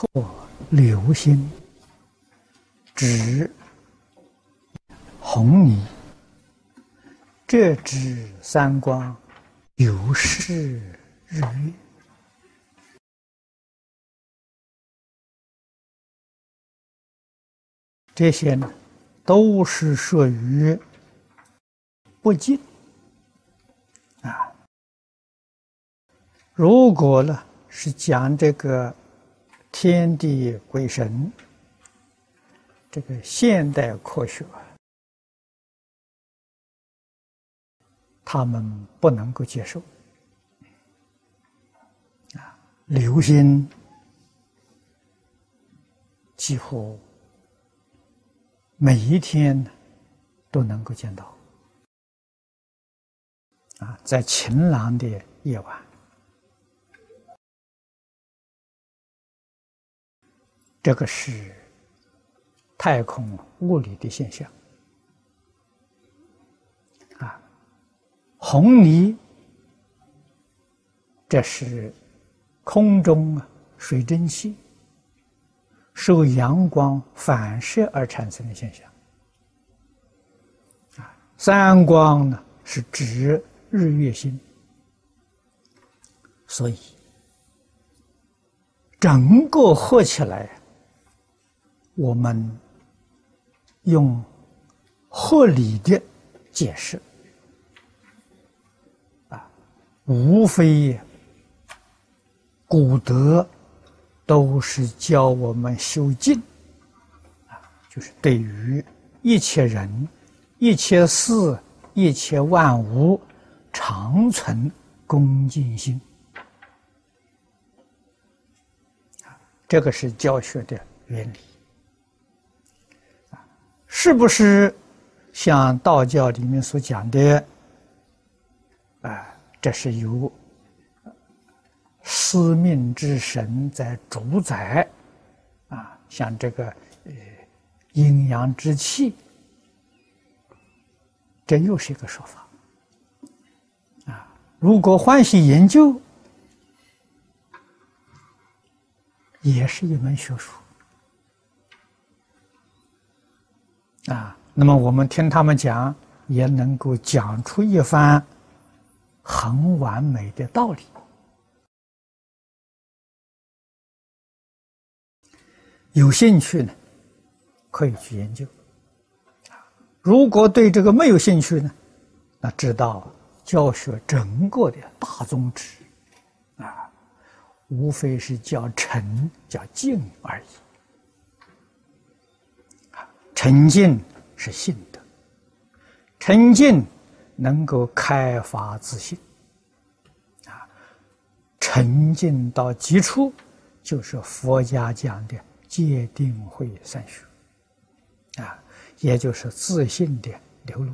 错流心，指红泥，这指三光有事日月，这些呢，都是属于不净啊。如果呢是讲这个。天地鬼神，这个现代科学，他们不能够接受。啊，流星几乎每一天都能够见到。啊，在晴朗的夜晚。这个是太空物理的现象啊，红泥，这是空中啊水蒸气受阳光反射而产生的现象啊，三光呢是指日月星，所以整个合起来。我们用合理的解释啊，无非古德都是教我们修静啊，就是对于一切人、一切事、一切万物，常存恭敬心这个是教学的原理。是不是像道教里面所讲的啊？这是由司命之神在主宰啊，像这个呃阴阳之气，这又是一个说法啊。如果欢喜研究，也是一门学术。啊，那么我们听他们讲，也能够讲出一番很完美的道理。有兴趣呢，可以去研究；如果对这个没有兴趣呢，那知道教学整个的大宗旨，啊，无非是叫诚、叫敬而已。沉静是信的，沉静能够开发自信，啊，沉浸到极处就是佛家讲的戒定慧三学，啊，也就是自信的流露。